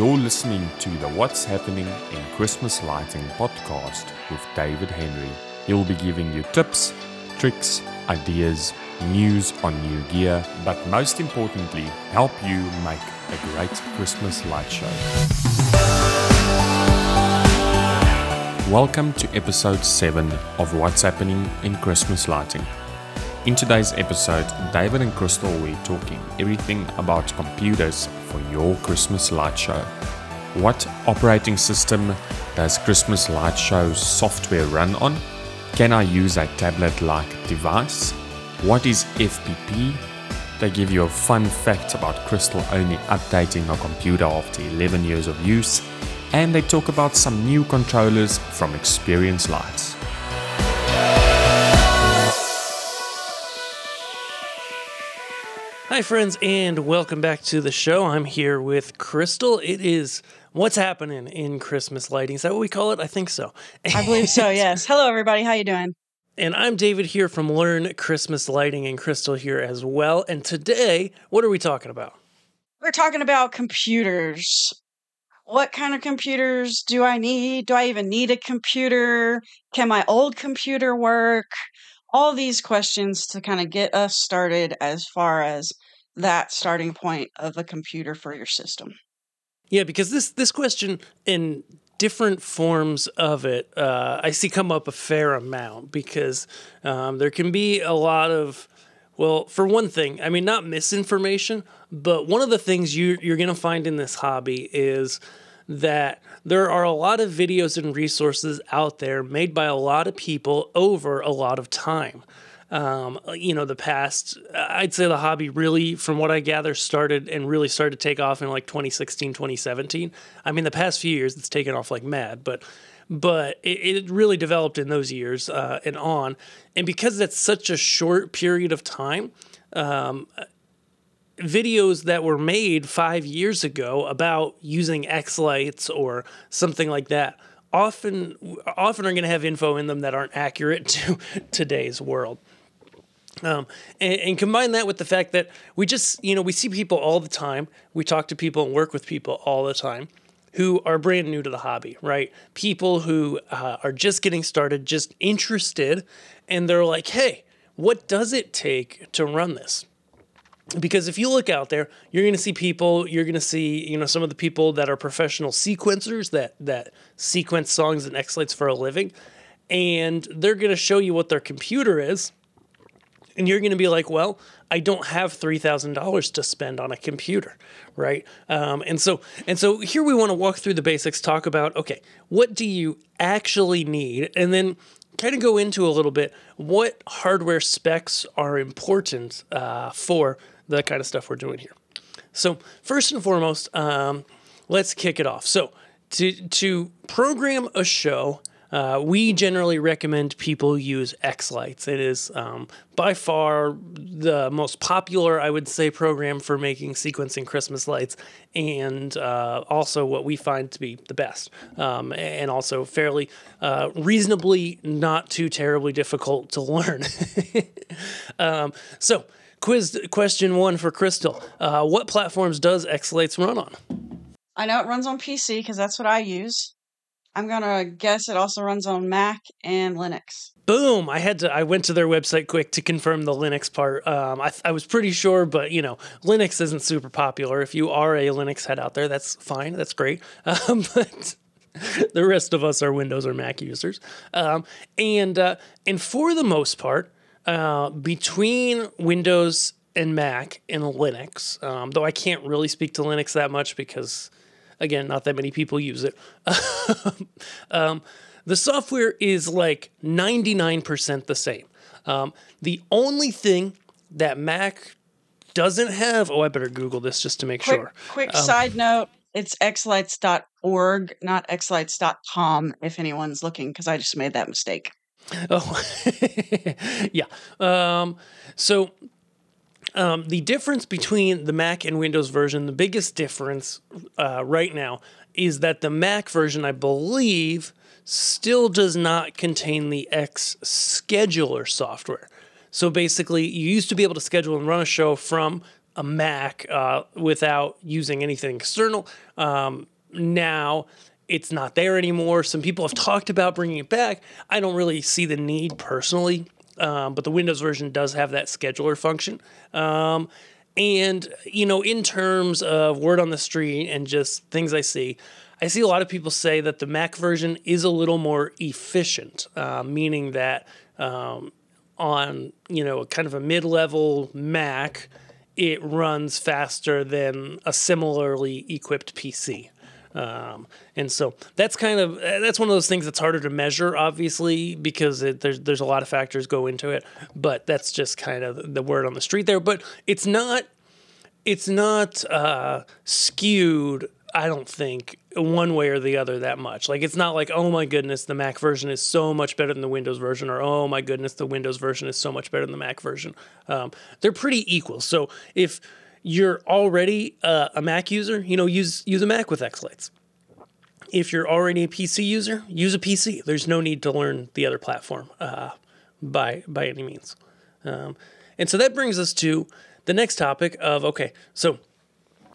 You're listening to the What's Happening in Christmas Lighting podcast with David Henry. He'll be giving you tips, tricks, ideas, news on new gear, but most importantly, help you make a great Christmas light show. Welcome to episode 7 of What's Happening in Christmas Lighting. In today's episode, David and Crystal will be talking everything about computers for your Christmas light show. What operating system does Christmas light show software run on? Can I use a tablet like device? What is FPP? They give you a fun fact about Crystal only updating her computer after 11 years of use, and they talk about some new controllers from Experience Lights. Hi, friends, and welcome back to the show. I'm here with Crystal. It is what's happening in Christmas lighting. Is that what we call it? I think so. I believe so. Yes. Hello, everybody. How you doing? And I'm David here from Learn Christmas Lighting, and Crystal here as well. And today, what are we talking about? We're talking about computers. What kind of computers do I need? Do I even need a computer? Can my old computer work? All these questions to kind of get us started as far as that starting point of a computer for your system. Yeah, because this this question in different forms of it, uh, I see come up a fair amount because um, there can be a lot of well, for one thing, I mean, not misinformation, but one of the things you, you're going to find in this hobby is that there are a lot of videos and resources out there made by a lot of people over a lot of time. Um, you know, the past, I'd say the hobby really, from what I gather, started and really started to take off in like 2016, 2017. I mean, the past few years, it's taken off like mad, but but it, it really developed in those years uh, and on. And because that's such a short period of time, um, videos that were made five years ago about using X lights or something like that often often are going to have info in them that aren't accurate to today's world. Um, and, and, combine that with the fact that we just, you know, we see people all the time. We talk to people and work with people all the time who are brand new to the hobby, right? People who uh, are just getting started, just interested, and they're like, hey, what does it take to run this? because if you look out there you're going to see people you're going to see you know some of the people that are professional sequencers that that sequence songs and x lights for a living and they're going to show you what their computer is and you're going to be like well i don't have $3000 to spend on a computer right um, and so and so here we want to walk through the basics talk about okay what do you actually need and then kind of go into a little bit what hardware specs are important uh, for the kind of stuff we're doing here. So first and foremost, um, let's kick it off. So to to program a show, uh, we generally recommend people use X Lights. It is um, by far the most popular, I would say, program for making sequencing Christmas lights, and uh, also what we find to be the best, um, and also fairly uh, reasonably not too terribly difficult to learn. um, so Quiz question one for Crystal. Uh, what platforms does X Lights run on? I know it runs on PC because that's what I use. I'm gonna guess it also runs on Mac and Linux. Boom! I had to. I went to their website quick to confirm the Linux part. Um, I, I was pretty sure, but you know, Linux isn't super popular. If you are a Linux head out there, that's fine. That's great. Um, but the rest of us are Windows or Mac users. Um, and uh, and for the most part, uh, between Windows and Mac and Linux, um, though I can't really speak to Linux that much because, again, not that many people use it. um, the software is like 99% the same. Um, the only thing that Mac doesn't have, oh, I better Google this just to make quick, sure. Quick um, side note it's xlights.org, not xlights.com, if anyone's looking, because I just made that mistake. Oh, yeah. Um, so um, the difference between the Mac and Windows version, the biggest difference uh, right now is that the Mac version, I believe, still does not contain the X scheduler software. So basically, you used to be able to schedule and run a show from a Mac uh, without using anything external. Um, now it's not there anymore. Some people have talked about bringing it back. I don't really see the need personally, um, but the Windows version does have that scheduler function. Um, and, you know, in terms of word on the street and just things I see, I see a lot of people say that the Mac version is a little more efficient, uh, meaning that um, on, you know, kind of a mid level Mac, it runs faster than a similarly equipped PC. Um, and so that's kind of that's one of those things that's harder to measure, obviously, because it, there's there's a lot of factors go into it. But that's just kind of the word on the street there. But it's not it's not uh, skewed. I don't think one way or the other that much. Like it's not like oh my goodness, the Mac version is so much better than the Windows version, or oh my goodness, the Windows version is so much better than the Mac version. Um, they're pretty equal. So if you're already uh, a Mac user, you know, use use a Mac with Xlights. If you're already a PC user, use a PC. There's no need to learn the other platform uh, by by any means. Um, and so that brings us to the next topic of okay, so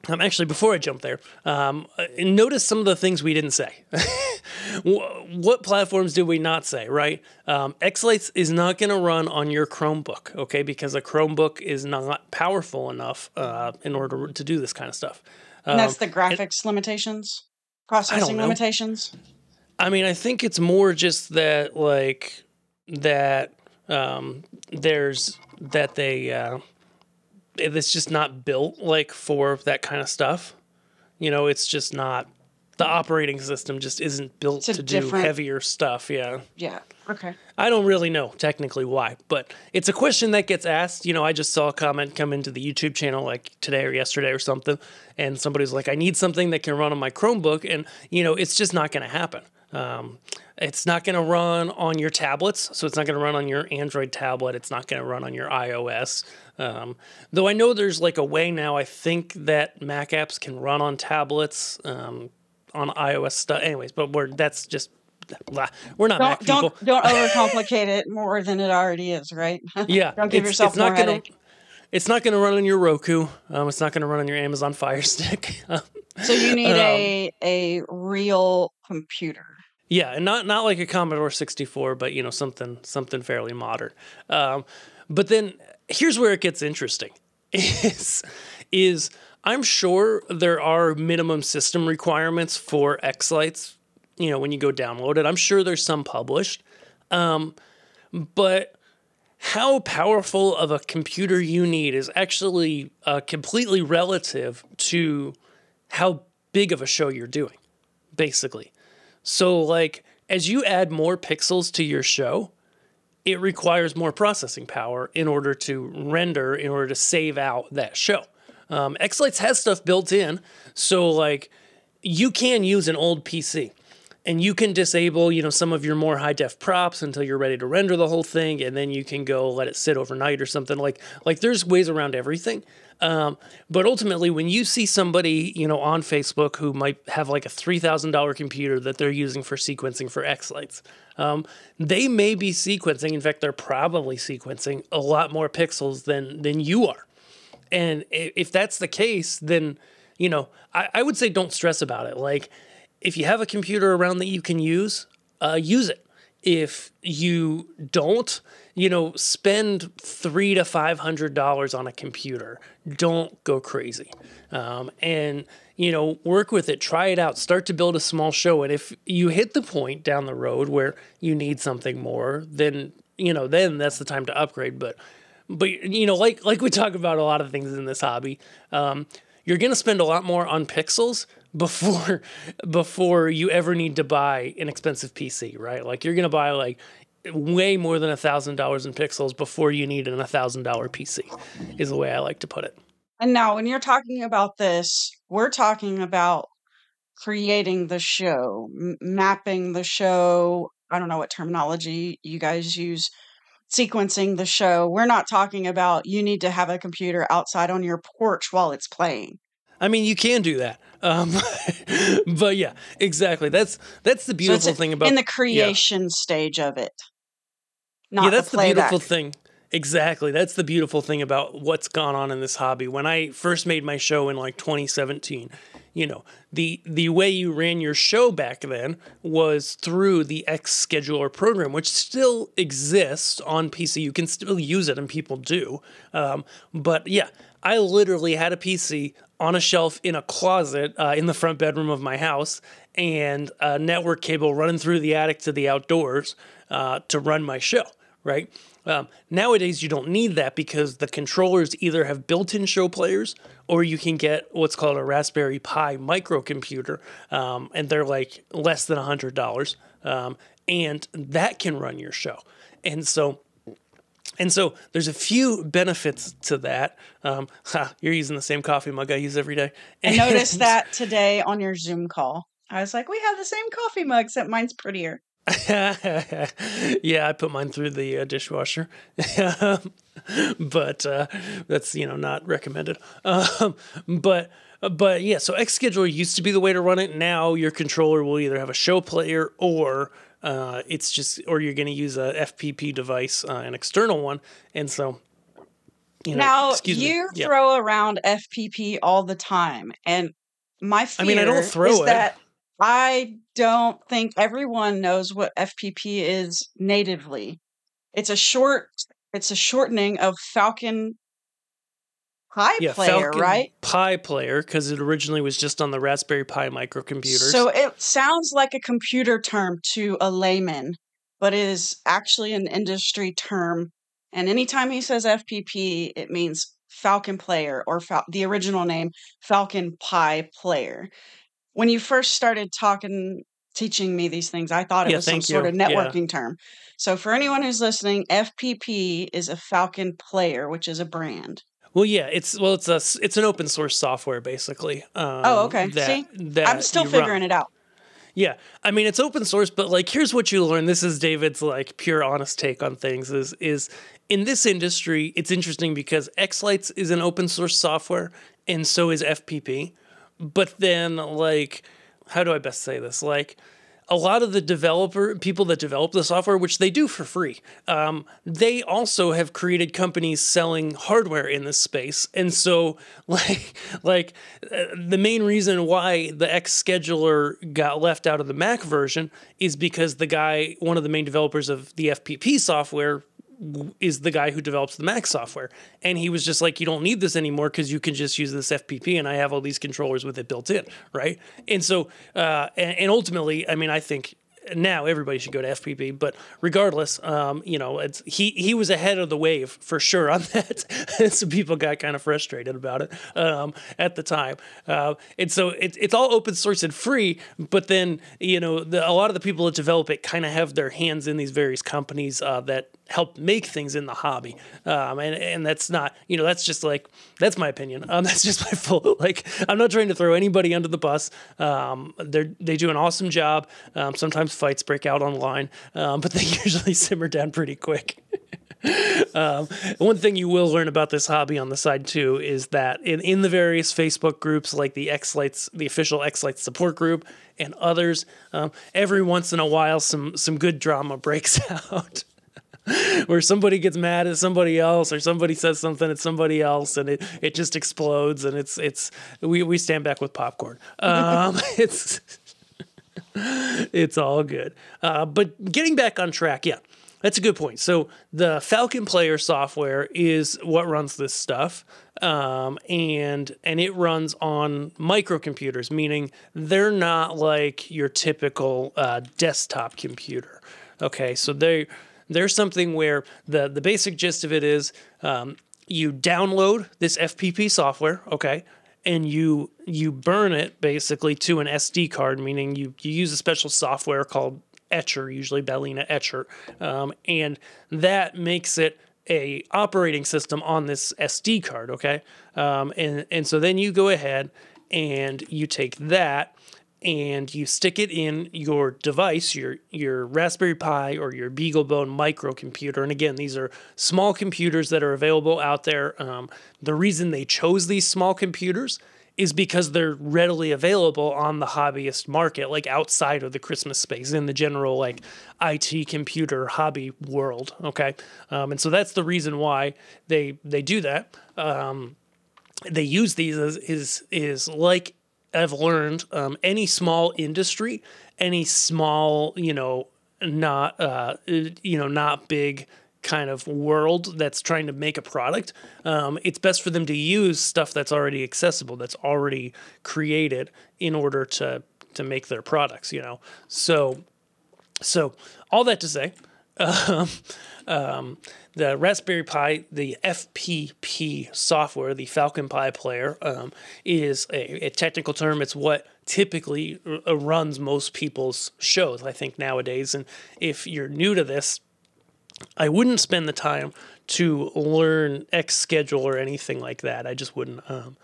um, actually, before I jump there, um, uh, notice some of the things we didn't say. what platforms did we not say, right? Um, Xlights is not going to run on your Chromebook, okay? Because a Chromebook is not powerful enough uh, in order to do this kind of stuff. And that's the graphics and, limitations, processing limitations. I mean, I think it's more just that, like, that um, there's that they. Uh, it's just not built like for that kind of stuff. You know, it's just not the operating system just isn't built to do heavier stuff. Yeah. Yeah. Okay. I don't really know technically why, but it's a question that gets asked. You know, I just saw a comment come into the YouTube channel like today or yesterday or something, and somebody's like, I need something that can run on my Chromebook. And, you know, it's just not going to happen. Um, it's not going to run on your tablets, so it's not going to run on your Android tablet. It's not going to run on your iOS. Um, though I know there's like a way now. I think that Mac apps can run on tablets, um, on iOS stuff. Anyways, but we're that's just we're not don't, Mac people. Don't don't overcomplicate it more than it already is, right? Yeah, don't give it's, yourself it's more not gonna, headache. It's not going to run on your Roku. Um, it's not going to run on your Amazon Fire Stick. so you need um, a a real computer. Yeah, and not not like a Commodore 64, but you know something something fairly modern. Um, but then here's where it gets interesting: is is I'm sure there are minimum system requirements for Xlights. You know, when you go download it, I'm sure there's some published, um, but how powerful of a computer you need is actually uh, completely relative to how big of a show you're doing, basically. So, like, as you add more pixels to your show, it requires more processing power in order to render, in order to save out that show. Um, Xlights has stuff built in, so like you can use an old PC and you can disable, you know, some of your more high def props until you're ready to render the whole thing, and then you can go let it sit overnight or something. Like like there's ways around everything. Um, but ultimately, when you see somebody, you know, on Facebook who might have like a three thousand dollar computer that they're using for sequencing for Xlights, um, they may be sequencing. In fact, they're probably sequencing a lot more pixels than than you are. And if that's the case, then you know, I, I would say don't stress about it. Like, if you have a computer around that you can use, uh, use it. If you don't, you know, spend three to five hundred dollars on a computer. Don't go crazy, um, and you know, work with it. Try it out. Start to build a small show. And if you hit the point down the road where you need something more, then you know, then that's the time to upgrade. But but you know, like like we talk about a lot of things in this hobby, um, you're gonna spend a lot more on pixels before before you ever need to buy an expensive PC, right? Like you're gonna buy like way more than a thousand dollars in pixels before you need an a thousand dollar PC, is the way I like to put it. And now, when you're talking about this, we're talking about creating the show, m- mapping the show. I don't know what terminology you guys use, sequencing the show. We're not talking about you need to have a computer outside on your porch while it's playing. I mean, you can do that, um, but yeah, exactly. That's that's the beautiful so thing about in the creation yeah. stage of it. yeah, that's the, the beautiful thing. Exactly. That's the beautiful thing about what's gone on in this hobby. When I first made my show in like 2017, you know, the the way you ran your show back then was through the X scheduler program, which still exists on PC. You can still use it, and people do. Um, but yeah, I literally had a PC on a shelf in a closet uh, in the front bedroom of my house, and a network cable running through the attic to the outdoors uh, to run my show. Right um, nowadays, you don't need that because the controllers either have built in show players or you can get what's called a Raspberry Pi microcomputer, um, and they're like less than $100. Um, and that can run your show. And so and so there's a few benefits to that. Um, ha, you're using the same coffee mug I use every day. And I noticed that today on your Zoom call. I was like, we have the same coffee mug, except mine's prettier. yeah, I put mine through the uh, dishwasher, but uh, that's you know not recommended. Um, but but yeah, so X Scheduler used to be the way to run it. Now your controller will either have a show player or uh, it's just or you're going to use a FPP device, uh, an external one, and so. You know, now you me. throw yeah. around FPP all the time, and my fear I mean, I don't throw is it. that I don't think everyone knows what FPP is natively. It's a short it's a shortening of Falcon Pi yeah, player, Falcon right? Pi player because it originally was just on the Raspberry Pi microcomputers. So it sounds like a computer term to a layman, but it is actually an industry term. And anytime he says FPP, it means Falcon player or Fal- the original name Falcon Pi player when you first started talking teaching me these things, I thought it yeah, was some sort of networking yeah. term. So for anyone who's listening, FPP is a Falcon Player, which is a brand. Well, yeah, it's well, it's a it's an open source software basically. Um, oh, okay. That, See, that I'm still figuring run. it out. Yeah, I mean it's open source, but like here's what you learn. This is David's like pure honest take on things. Is is in this industry, it's interesting because Xlights is an open source software, and so is FPP but then like how do I best say this? Like a lot of the developer people that develop the software, which they do for free, um, they also have created companies selling hardware in this space. And so, like, like uh, the main reason why the X scheduler got left out of the Mac version is because the guy, one of the main developers of the FPP software, is the guy who develops the Mac software. And he was just like, you don't need this anymore because you can just use this FPP and I have all these controllers with it built in, right? And so, uh, and, and ultimately, I mean, I think now everybody should go to FPP. But regardless, um, you know, it's he he was ahead of the wave for sure on that. so people got kind of frustrated about it um, at the time. Uh, and so it, it's all open source and free. But then you know, the, a lot of the people that develop it kind of have their hands in these various companies uh, that help make things in the hobby. Um, and, and that's not, you know, that's just like, that's my opinion. Um, that's just my full, like, I'm not trying to throw anybody under the bus. Um, they they do an awesome job. Um, sometimes fights break out online, um, but they usually simmer down pretty quick. um, one thing you will learn about this hobby on the side too is that in, in the various Facebook groups like the Xlights, the official Xlights support group, and others, um, every once in a while some some good drama breaks out. where somebody gets mad at somebody else or somebody says something at somebody else and it, it just explodes and it's it's we, we stand back with popcorn. Um, it's it's all good. Uh, but getting back on track yeah that's a good point. So the falcon player software is what runs this stuff um, and and it runs on microcomputers meaning they're not like your typical uh, desktop computer. Okay so they there's something where the the basic gist of it is um, you download this FPP software, okay, and you you burn it basically to an SD card, meaning you you use a special software called Etcher, usually Balena Etcher, um, and that makes it a operating system on this SD card, okay, um, and and so then you go ahead and you take that and you stick it in your device, your your Raspberry Pi or your BeagleBone microcomputer. And again, these are small computers that are available out there. Um, the reason they chose these small computers is because they're readily available on the hobbyist market, like outside of the Christmas space in the general like IT computer hobby world. Okay, um, and so that's the reason why they they do that. Um, they use these as is is like I've learned um, any small industry, any small you know not uh, you know not big kind of world that's trying to make a product, um, it's best for them to use stuff that's already accessible, that's already created in order to to make their products. You know, so so all that to say. Um, um, the Raspberry Pi, the FPP software, the Falcon Pi player, um, is a, a, technical term. It's what typically r- runs most people's shows, I think, nowadays. And if you're new to this, I wouldn't spend the time to learn X schedule or anything like that. I just wouldn't. Um,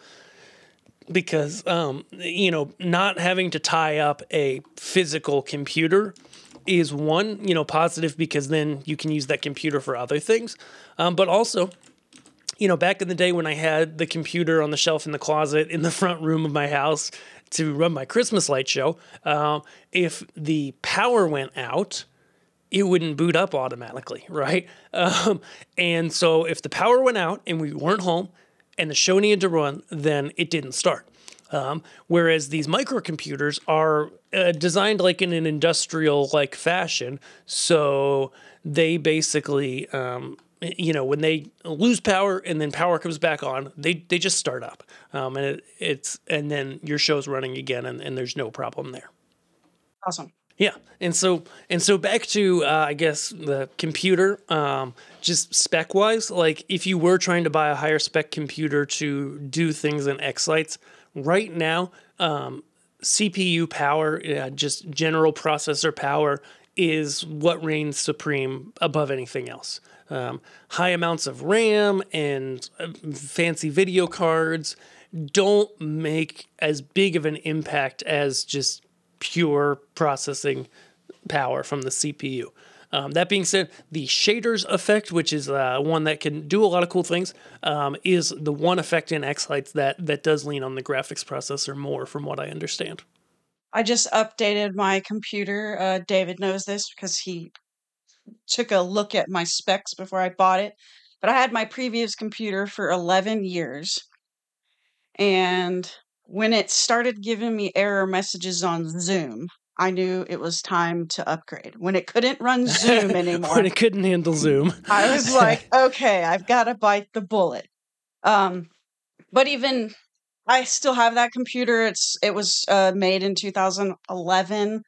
because, um, you know, not having to tie up a physical computer is one, you know, positive because then you can use that computer for other things. Um, but also, you know, back in the day when I had the computer on the shelf in the closet in the front room of my house to run my Christmas light show, uh, if the power went out, it wouldn't boot up automatically, right? Um, and so if the power went out and we weren't home and the show needed to run, then it didn't start. Um, whereas these microcomputers are uh, designed like in an industrial like fashion, so they basically, um, you know, when they lose power and then power comes back on, they they just start up, um, and it, it's and then your show's running again, and, and there's no problem there. Awesome. Yeah, and so and so back to uh, I guess the computer, um, just spec wise, like if you were trying to buy a higher spec computer to do things in X Lights, right now, um, CPU power, uh, just general processor power, is what reigns supreme above anything else. Um, high amounts of RAM and uh, fancy video cards don't make as big of an impact as just pure processing power from the CPU. Um, that being said, the shaders effect, which is uh, one that can do a lot of cool things, um, is the one effect in X Lights that that does lean on the graphics processor more, from what I understand. I just updated my computer. Uh, David knows this because he took a look at my specs before I bought it. But I had my previous computer for 11 years. And when it started giving me error messages on Zoom, I knew it was time to upgrade. When it couldn't run Zoom anymore, when it couldn't handle Zoom, I was like, okay, I've got to bite the bullet. Um, but even I still have that computer. It's it was uh, made in 2011.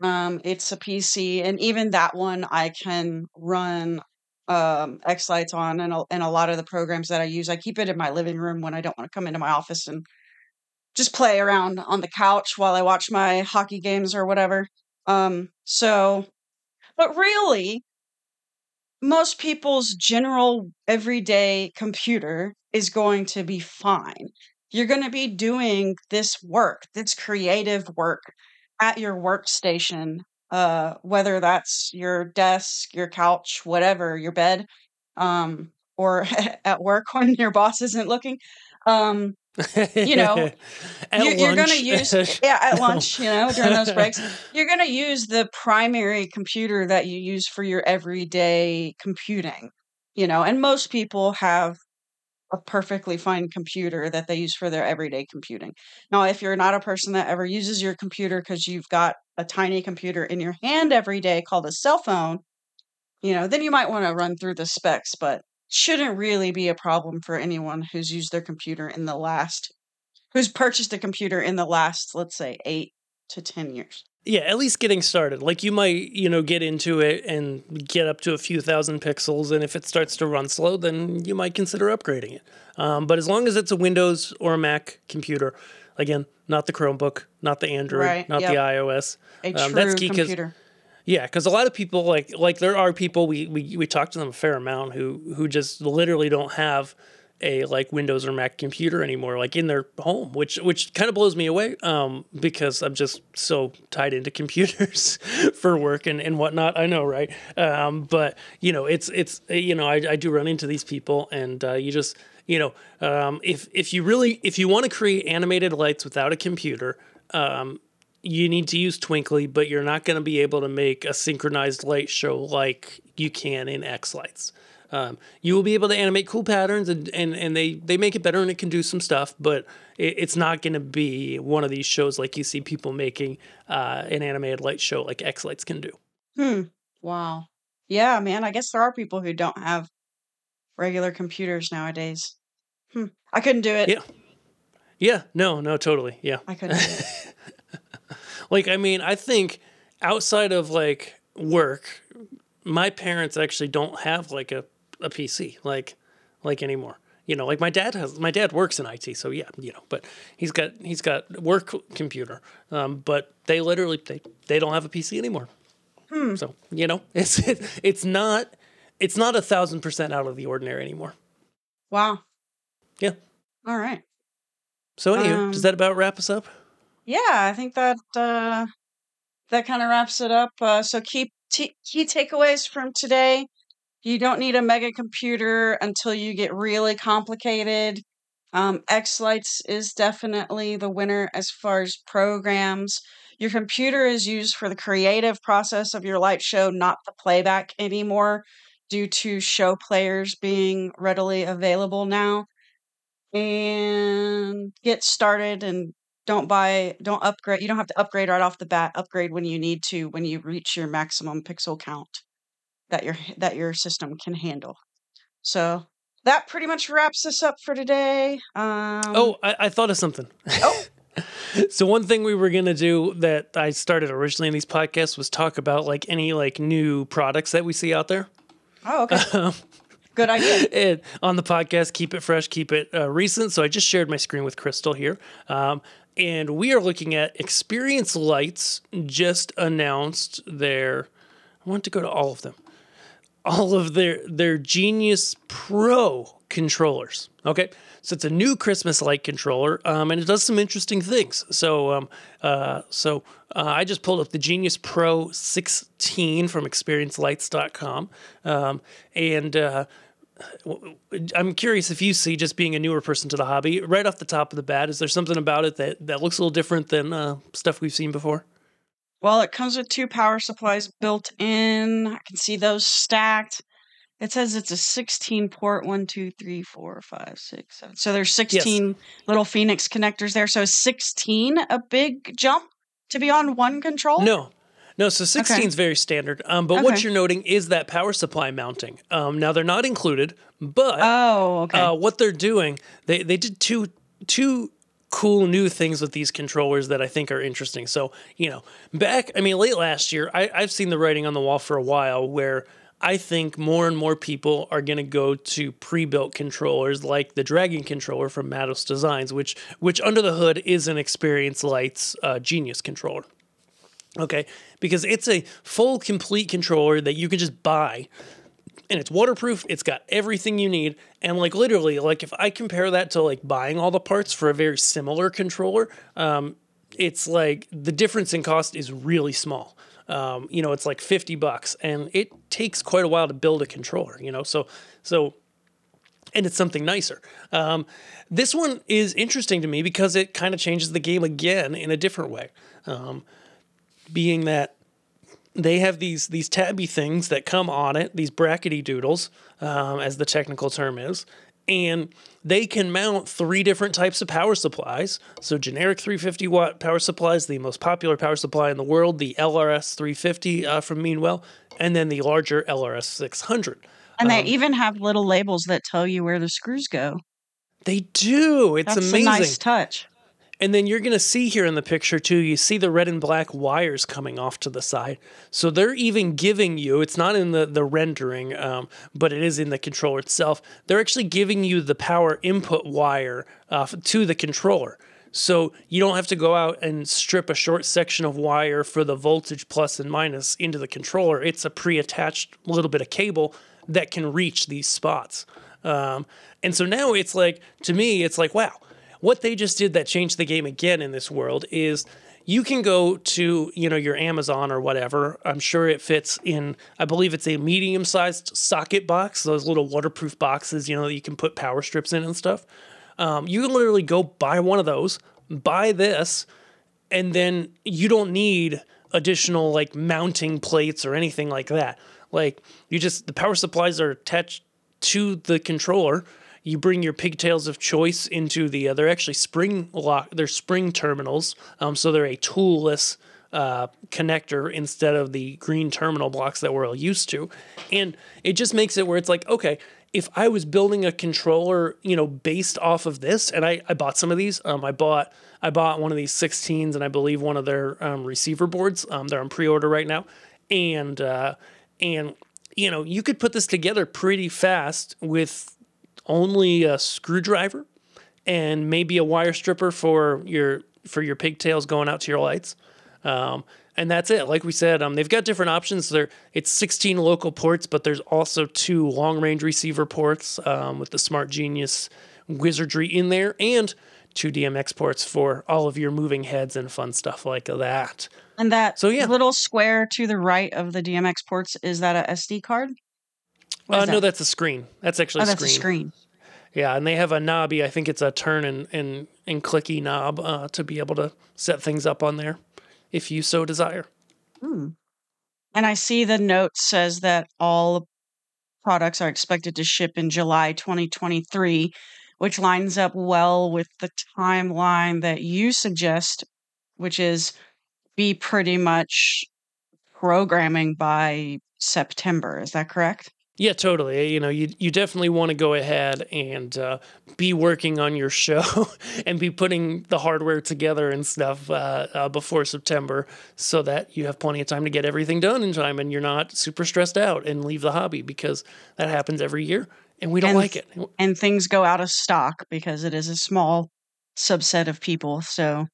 Um, it's a PC, and even that one I can run um, X Lights on, and a, and a lot of the programs that I use, I keep it in my living room when I don't want to come into my office and just play around on the couch while I watch my hockey games or whatever. Um, so, but really, most people's general everyday computer is going to be fine. You're going to be doing this work, this creative work at your workstation, uh, whether that's your desk, your couch, whatever, your bed, um, or at work when your boss isn't looking. Um, you know, you're, you're going to use, yeah, at lunch, you know, during those breaks, you're going to use the primary computer that you use for your everyday computing, you know, and most people have a perfectly fine computer that they use for their everyday computing. Now, if you're not a person that ever uses your computer because you've got a tiny computer in your hand every day called a cell phone, you know, then you might want to run through the specs, but shouldn't really be a problem for anyone who's used their computer in the last who's purchased a computer in the last let's say 8 to 10 years. Yeah, at least getting started. Like you might, you know, get into it and get up to a few thousand pixels, and if it starts to run slow, then you might consider upgrading it. Um, but as long as it's a Windows or a Mac computer, again, not the Chromebook, not the Android, right, not yep. the iOS. A um, true that's key computer. Yeah, because a lot of people like like there are people we, we we talk to them a fair amount who who just literally don't have a like Windows or Mac computer anymore, like in their home, which which kind of blows me away um, because I'm just so tied into computers for work and, and whatnot. I know, right? Um, but you know, it's it's you know, I, I do run into these people, and uh, you just you know, um, if if you really if you want to create animated lights without a computer, um, you need to use Twinkly, but you're not going to be able to make a synchronized light show like you can in X Lights. Um, you will be able to animate cool patterns and, and, and they, they make it better and it can do some stuff, but it, it's not going to be one of these shows like you see people making uh, an animated light show like X Lights can do. Hmm. Wow. Yeah, man. I guess there are people who don't have regular computers nowadays. Hmm. I couldn't do it. Yeah. Yeah. No, no, totally. Yeah. I couldn't do it. Like, I mean, I think outside of like work, my parents actually don't have like a, a PC like like anymore. You know, like my dad has. My dad works in IT, so yeah, you know. But he's got he's got work computer. Um, but they literally they they don't have a PC anymore. So you know, it's it, it's not it's not a thousand percent out of the ordinary anymore. wow. Yeah. All right. So anywho, does Um, that about wrap us up? Yeah, I think that uh, that kind of wraps it up. Uh, so key t- key takeaways from today: you don't need a mega computer until you get really complicated. Um, X Lights is definitely the winner as far as programs. Your computer is used for the creative process of your light show, not the playback anymore, due to show players being readily available now. And get started and don't buy, don't upgrade. You don't have to upgrade right off the bat. Upgrade when you need to, when you reach your maximum pixel count that your that your system can handle. So that pretty much wraps us up for today. Um, Oh, I, I thought of something. Oh. so one thing we were gonna do that I started originally in these podcasts was talk about like any like new products that we see out there. oh, okay. Good idea. And on the podcast, keep it fresh, keep it uh, recent. So I just shared my screen with Crystal here. Um, and we are looking at Experience Lights just announced their I want to go to all of them. All of their their Genius Pro controllers. Okay, so it's a new Christmas light controller, um, and it does some interesting things. So, um, uh, so uh, I just pulled up the Genius Pro 16 from ExperienceLights.com, um, and uh, I'm curious if you see, just being a newer person to the hobby, right off the top of the bat, is there something about it that, that looks a little different than uh, stuff we've seen before? Well, it comes with two power supplies built in. I can see those stacked. It says it's a 16 port, one, two, three, four, five, six, seven. So there's 16 little Phoenix connectors there. So is 16 a big jump to be on one control? No. No, so 16 is very standard. Um, but what you're noting is that power supply mounting. Um, now, they're not included, but Oh, okay. uh, what they're doing, they, they did two two cool new things with these controllers that I think are interesting. So, you know, back, I mean, late last year, I, I've seen the writing on the wall for a while where I think more and more people are going to go to pre-built controllers like the Dragon controller from Mattos Designs, which which under the hood is an Experience Lights uh, Genius controller. Okay, because it's a full, complete controller that you can just buy and it's waterproof. It's got everything you need. And like literally, like if I compare that to like buying all the parts for a very similar controller, um, it's like the difference in cost is really small. Um, you know, it's like 50 bucks and it takes quite a while to build a controller, you know? So, so, and it's something nicer. Um, this one is interesting to me because it kind of changes the game again in a different way. Um, being that they have these these tabby things that come on it, these brackety doodles, um, as the technical term is, and they can mount three different types of power supplies. So generic 350 watt power supplies, the most popular power supply in the world, the LRS 350 uh, from Meanwell, and then the larger LRS 600. and um, they even have little labels that tell you where the screws go. They do. It's That's amazing. a nice touch. And then you're going to see here in the picture too, you see the red and black wires coming off to the side. So they're even giving you, it's not in the, the rendering, um, but it is in the controller itself. They're actually giving you the power input wire uh, to the controller. So you don't have to go out and strip a short section of wire for the voltage plus and minus into the controller. It's a pre attached little bit of cable that can reach these spots. Um, and so now it's like, to me, it's like, wow what they just did that changed the game again in this world is you can go to you know your Amazon or whatever. I'm sure it fits in. I believe it's a medium sized socket box. Those little waterproof boxes, you know, that you can put power strips in and stuff. Um, you can literally go buy one of those, buy this, and then you don't need additional like mounting plates or anything like that. Like you just the power supplies are attached to the controller. You bring your pigtails of choice into the. Uh, they're actually spring lock. They're spring terminals, um, so they're a toolless uh, connector instead of the green terminal blocks that we're all used to, and it just makes it where it's like, okay, if I was building a controller, you know, based off of this, and I, I bought some of these. Um, I bought I bought one of these 16s, and I believe one of their um, receiver boards. Um, they're on pre-order right now, and uh, and you know, you could put this together pretty fast with only a screwdriver and maybe a wire stripper for your for your pigtails going out to your lights. Um, and that's it. Like we said, um, they've got different options. There, it's 16 local ports, but there's also two long range receiver ports um, with the Smart Genius wizardry in there, and two DMX ports for all of your moving heads and fun stuff like that. And that So, yeah. little square to the right of the DMX ports is that a SD card? Uh, no, that? that's a screen. That's actually oh, a that's screen. a screen. Yeah, and they have a knobby. I think it's a turn and and, and clicky knob uh, to be able to set things up on there, if you so desire. Hmm. And I see the note says that all products are expected to ship in July 2023, which lines up well with the timeline that you suggest, which is be pretty much programming by September. Is that correct? Yeah, totally. You know, you you definitely want to go ahead and uh, be working on your show and be putting the hardware together and stuff uh, uh, before September, so that you have plenty of time to get everything done in time, and you're not super stressed out and leave the hobby because that happens every year, and we don't And like it. and things go out of stock because it is a small subset of people. So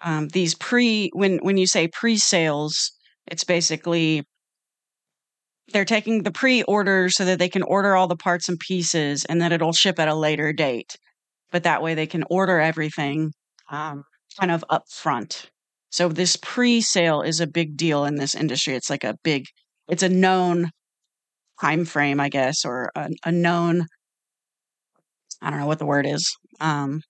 um, these pre when when you say pre-sales, it's basically they're taking the pre-order so that they can order all the parts and pieces, and then it'll ship at a later date. But that way they can order everything um, kind of upfront. So this pre-sale is a big deal in this industry. It's like a big, it's a known time frame, I guess, or a, a known I don't know what the word is. Um,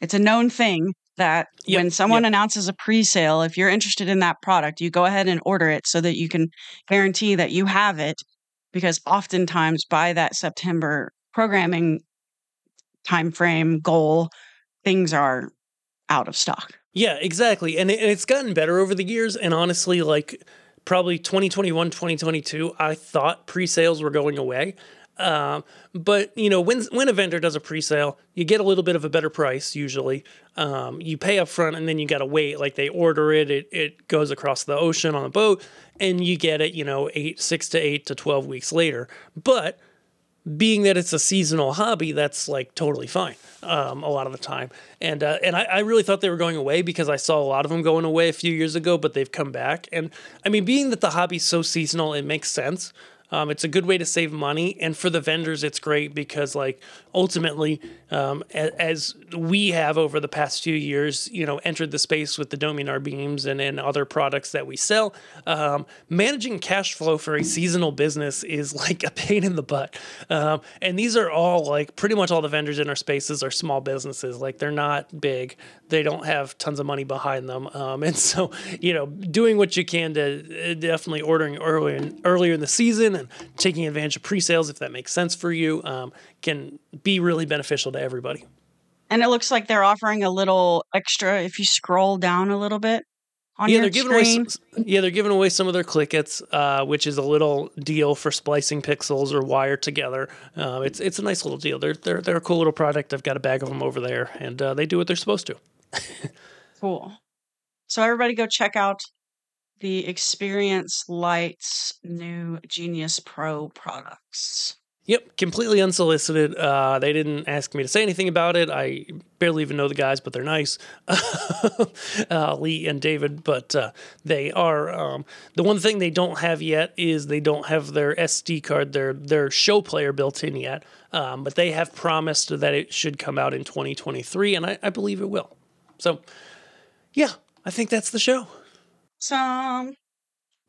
it's a known thing that Yep, when someone yep. announces a pre-sale, if you're interested in that product, you go ahead and order it so that you can guarantee that you have it. Because oftentimes by that September programming time frame goal, things are out of stock. Yeah, exactly. And, it, and it's gotten better over the years. And honestly, like probably 2021, 2022, I thought pre sales were going away. Um, but you know, when when a vendor does a pre-sale, you get a little bit of a better price usually. Um, you pay up front and then you got to wait. Like they order it, it it goes across the ocean on a boat, and you get it. You know, eight, six to eight to twelve weeks later. But being that it's a seasonal hobby, that's like totally fine um, a lot of the time. And uh, and I, I really thought they were going away because I saw a lot of them going away a few years ago, but they've come back. And I mean, being that the hobby's so seasonal, it makes sense. Um, it's a good way to save money, and for the vendors, it's great because, like, ultimately, um, as we have over the past few years, you know, entered the space with the Dominar beams and, and other products that we sell, um, managing cash flow for a seasonal business is like a pain in the butt. Um, and these are all like pretty much all the vendors in our spaces are small businesses. Like they're not big, they don't have tons of money behind them, um, and so you know, doing what you can to uh, definitely ordering earlier in, earlier in the season and taking advantage of pre-sales if that makes sense for you um, can be really beneficial to everybody. And it looks like they're offering a little extra if you scroll down a little bit on yeah, they're giving screen. away. Yeah, they're giving away some of their clickets, uh, which is a little deal for splicing pixels or wire together. Um, it's it's a nice little deal. They're they're they're a cool little product. I've got a bag of them over there, and uh, they do what they're supposed to. Cool. So everybody go check out the Experience Lights new Genius Pro products. Yep, completely unsolicited. Uh, they didn't ask me to say anything about it. I barely even know the guys, but they're nice, uh, Lee and David. But uh, they are. Um, the one thing they don't have yet is they don't have their SD card, their their show player built in yet. Um, but they have promised that it should come out in 2023, and I, I believe it will. So, yeah, I think that's the show. Some.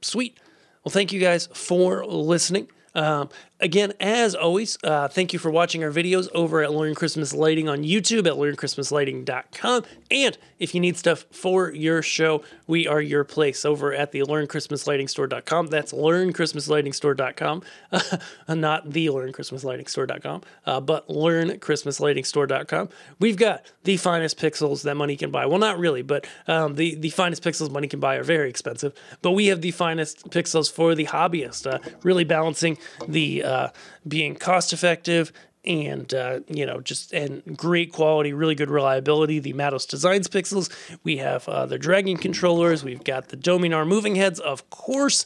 Sweet. Well, thank you guys for listening. Um, again, as always, uh, thank you for watching our videos over at Learn Christmas Lighting on YouTube at learnchristmaslighting.com. And if you need stuff for your show, we are your place over at the learnchristmaslightingstore.com. That's learnchristmaslightingstore.com, uh, not the learnchristmaslightingstore.com, uh, but learnchristmaslightingstore.com. We've got the finest pixels that money can buy. Well, not really, but um, the, the finest pixels money can buy are very expensive. But we have the finest pixels for the hobbyist, uh, really balancing the uh, being cost effective and uh, you know just and great quality really good reliability the Mattos Designs pixels. We have uh, the dragon controllers. We've got the dominar moving heads of course.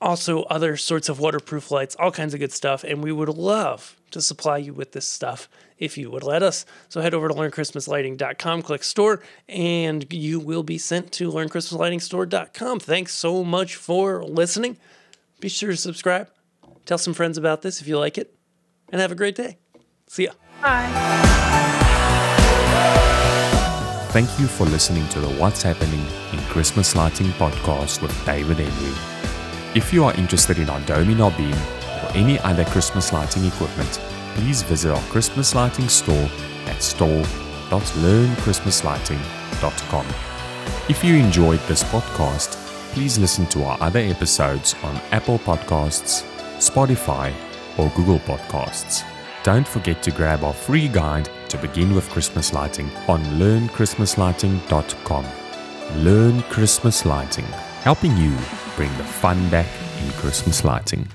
Also other sorts of waterproof lights all kinds of good stuff. And we would love to supply you with this stuff if you would let us. So head over to learnchristmaslighting.com click store and you will be sent to learnchristmaslightingstore.com thanks so much for listening. Be sure to subscribe Tell some friends about this if you like it, and have a great day. See ya. Bye. Thank you for listening to the What's Happening in Christmas Lighting podcast with David Henry. If you are interested in our Dominar beam or any other Christmas lighting equipment, please visit our Christmas lighting store at store.learnchristmaslighting.com. If you enjoyed this podcast, please listen to our other episodes on Apple Podcasts, Spotify, or Google Podcasts. Don't forget to grab our free guide to begin with Christmas lighting on learnchristmaslighting.com. Learn Christmas Lighting, helping you bring the fun back in Christmas lighting.